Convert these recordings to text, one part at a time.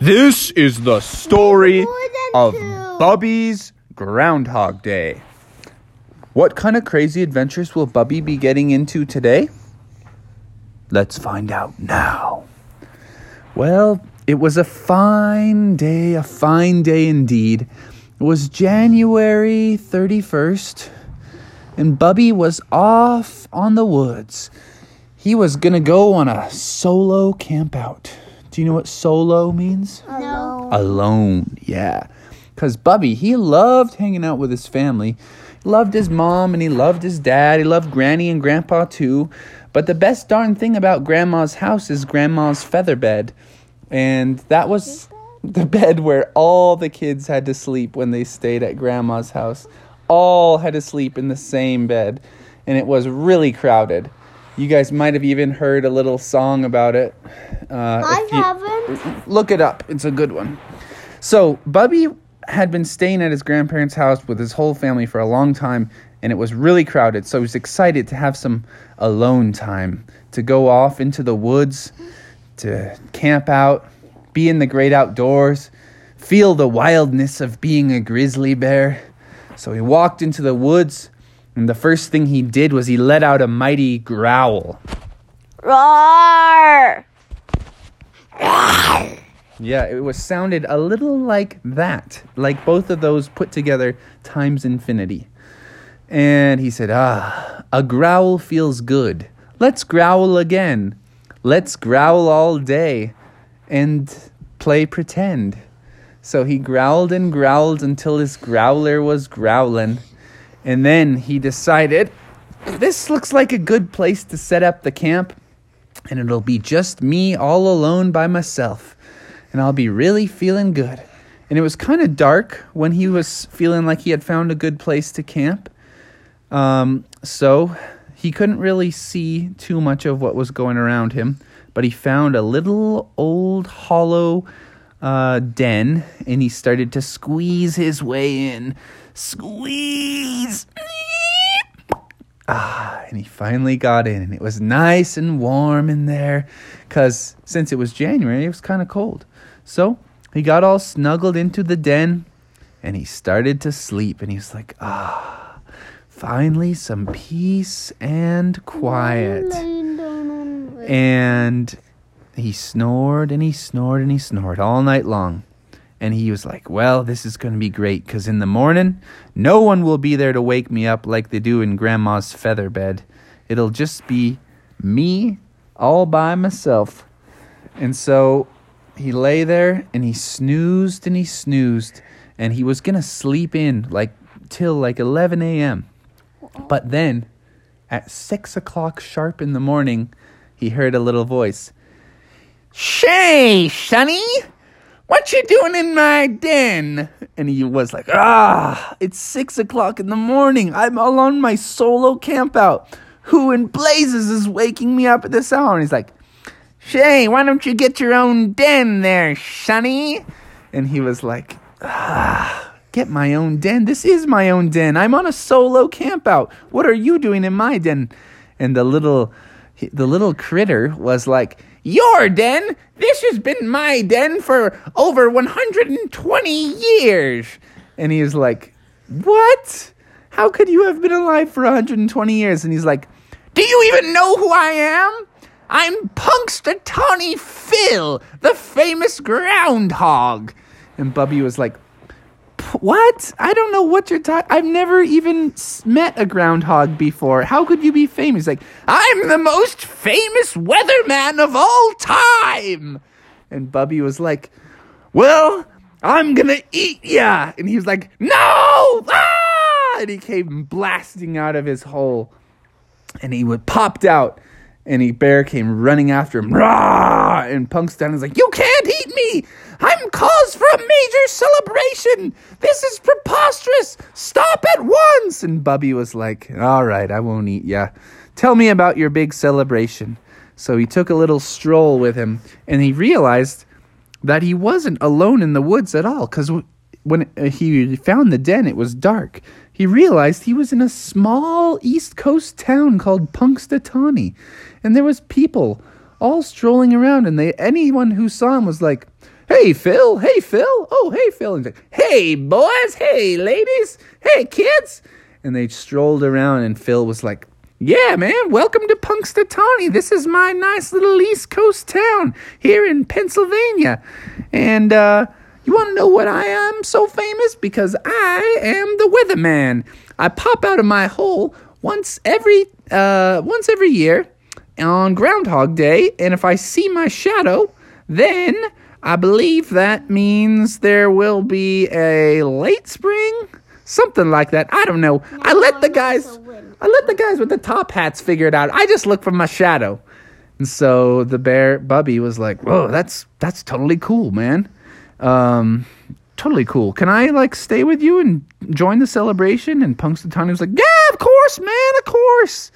This is the story of. Bubby's Groundhog Day. What kind of crazy adventures will Bubby be getting into today? Let's find out now. Well, it was a fine day, a fine day indeed. It was January 31st, and Bubby was off on the woods. He was gonna go on a solo camp out. Do you know what solo means? No. alone. Yeah. Because Bubby, he loved hanging out with his family. He loved his mom and he loved his dad. He loved Granny and Grandpa too. But the best darn thing about Grandma's house is Grandma's feather bed. And that was the bed where all the kids had to sleep when they stayed at Grandma's house. All had to sleep in the same bed. And it was really crowded. You guys might have even heard a little song about it. Uh, I you- haven't. Look it up. It's a good one. So, Bubby had been staying at his grandparents' house with his whole family for a long time, and it was really crowded. So, he was excited to have some alone time to go off into the woods, to camp out, be in the great outdoors, feel the wildness of being a grizzly bear. So, he walked into the woods, and the first thing he did was he let out a mighty growl. Roar! Yeah, it was sounded a little like that, like both of those put together times infinity. And he said, Ah, a growl feels good. Let's growl again. Let's growl all day and play pretend. So he growled and growled until his growler was growling. And then he decided, This looks like a good place to set up the camp and it'll be just me all alone by myself. And I'll be really feeling good. And it was kind of dark when he was feeling like he had found a good place to camp. Um, so he couldn't really see too much of what was going around him. But he found a little old hollow uh, den and he started to squeeze his way in. Squeeze! Ah, and he finally got in, and it was nice and warm in there because since it was January, it was kind of cold. So he got all snuggled into the den and he started to sleep. And he was like, ah, finally some peace and quiet. And he snored and he snored and he snored all night long. And he was like, Well, this is going to be great because in the morning, no one will be there to wake me up like they do in Grandma's feather bed. It'll just be me all by myself. And so he lay there and he snoozed and he snoozed. And he was going to sleep in like till like 11 a.m. But then at 6 o'clock sharp in the morning, he heard a little voice. Shay, Sonny, what you doing in my den? And he was like, ah, it's six o'clock in the morning. I'm all on my solo camp out. Who in blazes is waking me up at this hour? And he's like, Shay, why don't you get your own den there, Sonny? And he was like, ah, get my own den. This is my own den. I'm on a solo camp out. What are you doing in my den? And the little the little critter was like, Your den? This has been my den for over 120 years. And he was like, What? How could you have been alive for 120 years? And he's like, Do you even know who I am? I'm Punxsutawney Phil, the famous groundhog. And Bubby was like, "P- What? I don't know what you're talking. I've never even met a groundhog before. How could you be famous? Like, I'm the most famous weatherman of all time. And Bubby was like, Well, I'm gonna eat ya. And he was like, No! Ah! And he came blasting out of his hole. And he would popped out. And he bear came running after him. Rah! And Punxsutawney was like, You can't eat me! I'm for a major celebration! This is preposterous! Stop at once! And Bubby was like, All right, I won't eat ya. Tell me about your big celebration. So he took a little stroll with him, and he realized that he wasn't alone in the woods at all because when uh, he found the den, it was dark. He realized he was in a small East Coast town called Punxsutawney, and there was people all strolling around, and they anyone who saw him was like, Hey, Phil. Hey, Phil. Oh, hey, Phil. And like, Hey, boys. Hey, ladies. Hey, kids. And they strolled around, and Phil was like, Yeah, man. Welcome to Punxsutawney. This is my nice little East Coast town here in Pennsylvania. And, uh, you want to know what I am so famous? Because I am the weatherman. I pop out of my hole once every uh, once every year on Groundhog Day, and if I see my shadow, then I believe that means there will be a late spring, something like that. I don't know. I let the guys, I let the guys with the top hats figure it out. I just look for my shadow, and so the bear Bubby was like, "Whoa, that's that's totally cool, man." Um, totally cool. Can I like stay with you and join the celebration? And Punxsutawney was like, Yeah, of course, man, of course.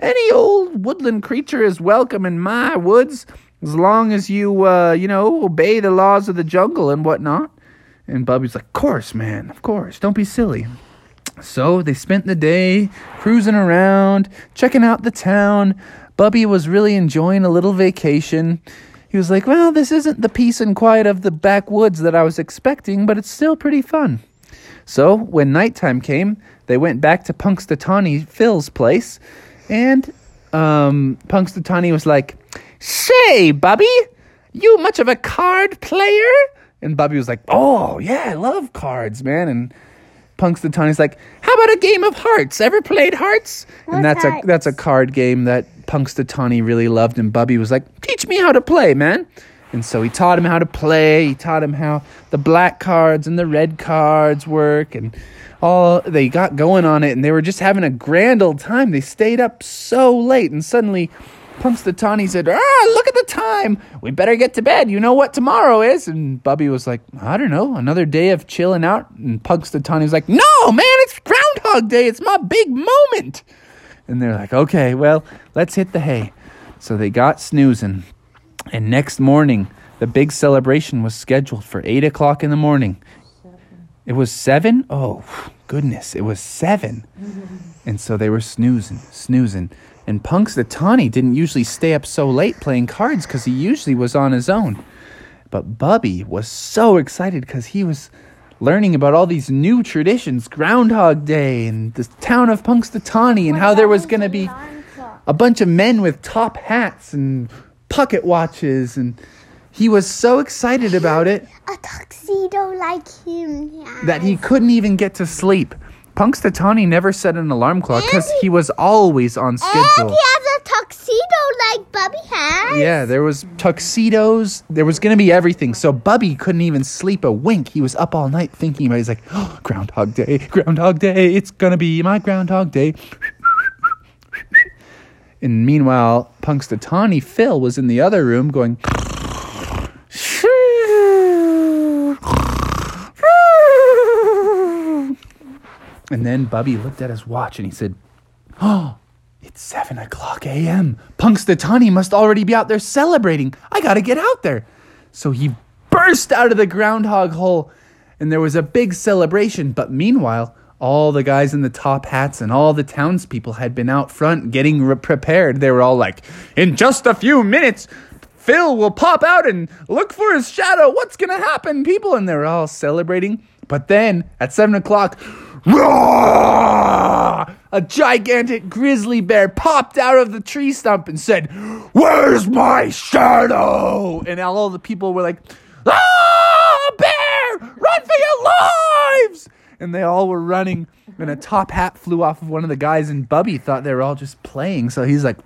Any old woodland creature is welcome in my woods as long as you, uh, you know, obey the laws of the jungle and whatnot. And Bubby's like, Of course, man, of course. Don't be silly. So they spent the day cruising around, checking out the town. Bubby was really enjoying a little vacation. He was like, Well, this isn't the peace and quiet of the backwoods that I was expecting, but it's still pretty fun. So when nighttime came, they went back to Punxsutawney Phil's place, and um, Punxsutawney was like, Say, Bubby, you much of a card player? And Bubby was like, Oh, yeah, I love cards, man. And Punxsutawney's like, How about a game of hearts? Ever played hearts? and that's a that's a card game that Punxsutawney really loved, and Bubby was like, Teach me how to play, man. And so he taught him how to play. He taught him how the black cards and the red cards work, and all they got going on it. And they were just having a grand old time. They stayed up so late, and suddenly Punxsutawney said, "Ah, look at the time. We better get to bed. You know what tomorrow is?" And Bubby was like, "I don't know. Another day of chilling out." And Punxsutawney was like, "No, man, it's Groundhog Day. It's my big moment." And they're like, "Okay, well, let's hit the hay." So they got snoozing, and next morning the big celebration was scheduled for eight o'clock in the morning. It was seven? Oh, goodness, it was seven. And so they were snoozing, snoozing. And Punxsutawney didn't usually stay up so late playing cards because he usually was on his own. But Bubby was so excited because he was learning about all these new traditions Groundhog Day and the town of Punxsutawney and how there was going to be a bunch of men with top hats and pocket watches. And he was so excited about it A tuxedo like him. Yeah. that he couldn't even get to sleep. Punxsutawney never set an alarm clock because he- he was always on schedule. And he has a tuxedo like Bubby has. Yeah, there was tuxedos. There was gonna be everything. So Bubby couldn't even sleep a wink. He was up all night thinking about. It. He's like, oh, Groundhog Day, Groundhog Day. It's gonna be my Groundhog Day. And meanwhile, Punxsutawney Phil was in the other room going. And then Bubby looked at his watch and he said, Oh, it's 7 o'clock a.m. Punxsutawney must already be out there celebrating. I gotta get out there. So he burst out of the groundhog hole and there was a big celebration. But meanwhile, all the guys in the top hats and all the townspeople had been out front getting re- prepared. They were all like, In just a few minutes, Phil will pop out and look for his shadow. What's gonna happen, people? And they were all celebrating. But then at 7 o'clock! A gigantic grizzly bear popped out of the tree stump and said, Where's my shadow? And all the people were like, Ah, bear! Run for your lives! And they all were running, and a top hat flew off of one of the guys, and Bubby thought they were all just playing. So he's like,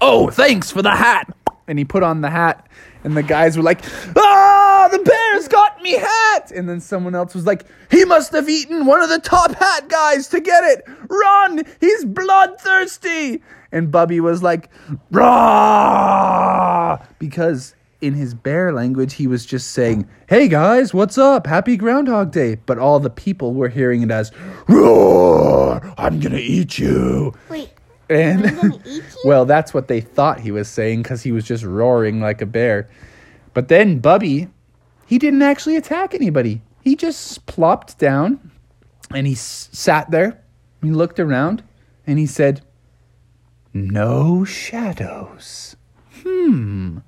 Oh, thanks for the hat. And he put on the hat, and the guys were like, Ah, the bear's got me hat. And then someone else was like, He must have eaten one of the top hat guys to get it. Run, he's bloodthirsty. And Bubby was like, Rah! Because in his bear language, he was just saying, Hey guys, what's up? Happy Groundhog Day. But all the people were hearing it as, Roar! I'm gonna eat you. Wait, And gonna eat you? well, that's what they thought he was saying because he was just roaring like a bear. But then Bubby, he didn't actually attack anybody. He just plopped down and he s- sat there. He looked around and he said, No shadows. Hmm.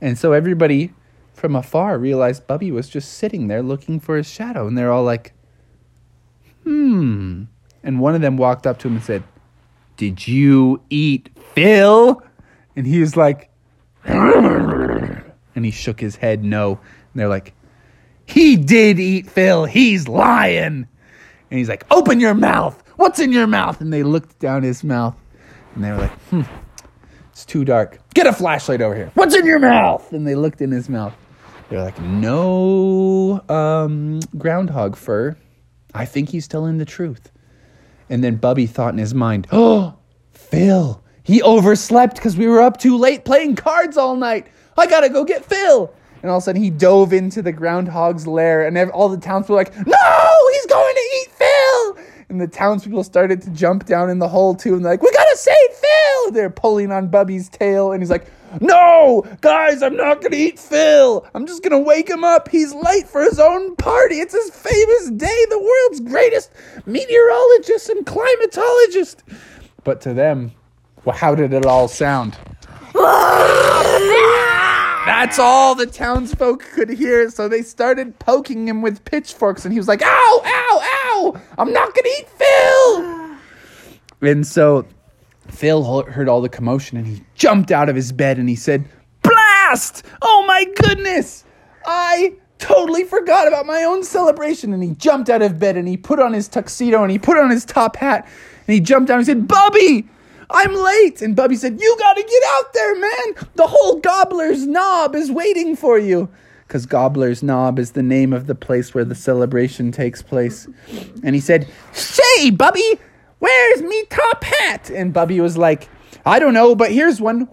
And so everybody from afar realized Bubby was just sitting there looking for his shadow. And they're all like, hmm. And one of them walked up to him and said, Did you eat Phil? And he was like, and he shook his head no. And they're like, He did eat Phil. He's lying. And he's like, Open your mouth. What's in your mouth? And they looked down his mouth and they were like, Hmm, it's too dark. Get a flashlight over here. What's in your mouth? And they looked in his mouth. They're like, No um, groundhog fur. I think he's telling the truth. And then Bubby thought in his mind, Oh, Phil. He overslept because we were up too late playing cards all night. I gotta go get Phil. And all of a sudden he dove into the groundhog's lair, and all the townspeople were like, No, he's going to eat Phil. And the townspeople started to jump down in the hole too, and they're like, We gotta save Phil. They're pulling on Bubby's tail, and he's like, No, guys, I'm not gonna eat Phil. I'm just gonna wake him up. He's late for his own party. It's his famous day, the world's greatest meteorologist and climatologist. But to them, well, how did it all sound? That's all the townsfolk could hear, so they started poking him with pitchforks, and he was like, Ow, ow, ow! I'm not gonna eat Phil! And so Phil heard all the commotion, and he jumped out of his bed and he said, Blast! Oh my goodness! I totally forgot about my own celebration. And he jumped out of bed and he put on his tuxedo and he put on his top hat and he jumped down and he said, Bubby! I'm late. And Bubby said, You gotta get out there, man. The whole Gobbler's Knob is waiting for you. Because Gobbler's Knob is the name of the place where the celebration takes place. And he said, Say, Bubby, where's me top hat? And Bubby was like, I don't know, but here's one.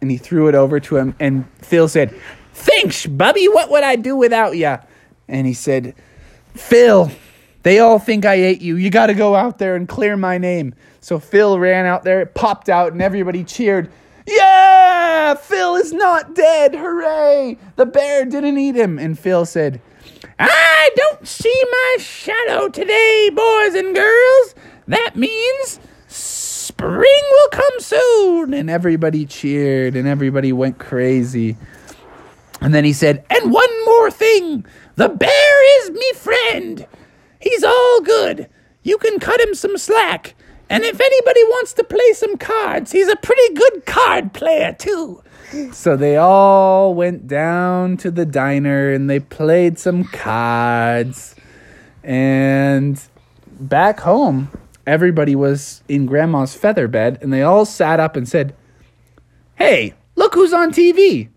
And he threw it over to him. And Phil said, Thanks, Bubby. What would I do without ya? And he said, Phil, they all think I ate you. You got to go out there and clear my name. So Phil ran out there, it popped out, and everybody cheered. Yeah, Phil is not dead. Hooray! The bear didn't eat him. And Phil said, I don't see my shadow today, boys and girls. That means spring will come soon. And everybody cheered and everybody went crazy. And then he said, And one more thing the bear is me friend. He's all good. You can cut him some slack. And if anybody wants to play some cards, he's a pretty good card player, too. So they all went down to the diner and they played some cards. And back home, everybody was in grandma's feather bed and they all sat up and said, Hey, look who's on TV.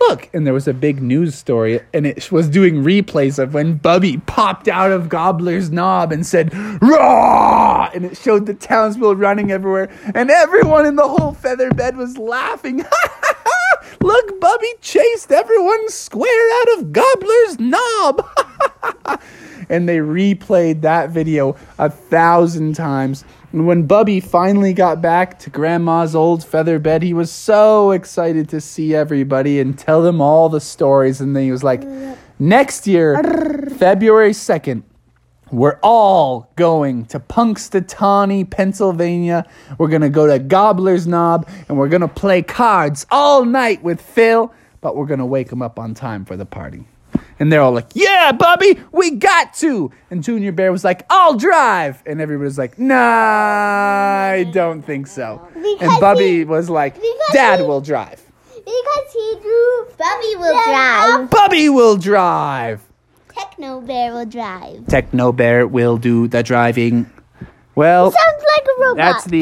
Look, and there was a big news story, and it was doing replays of when Bubby popped out of Gobbler's Knob and said, Raw! And it showed the townspeople running everywhere, and everyone in the whole feather bed was laughing. Look, Bubby chased everyone square out of Gobbler's Knob. and they replayed that video a thousand times. And when Bubby finally got back to Grandma's old feather bed, he was so excited to see everybody and tell them all the stories. And then he was like, Next year, February 2nd, we're all going to Punxsutawney, Pennsylvania. We're going to go to Gobbler's Knob and we're going to play cards all night with Phil, but we're going to wake him up on time for the party. And they're all like, Yeah, Bubby, we got to. And Junior Bear was like, I'll drive. And everybody's like, Nah, I don't think so. And Bubby he- was like, Dad he- will drive. Because he drew. Bubby will drive. Bubby will drive. Techno Bear will drive. Techno Bear will do the driving. Well, Sounds like a robot. that's the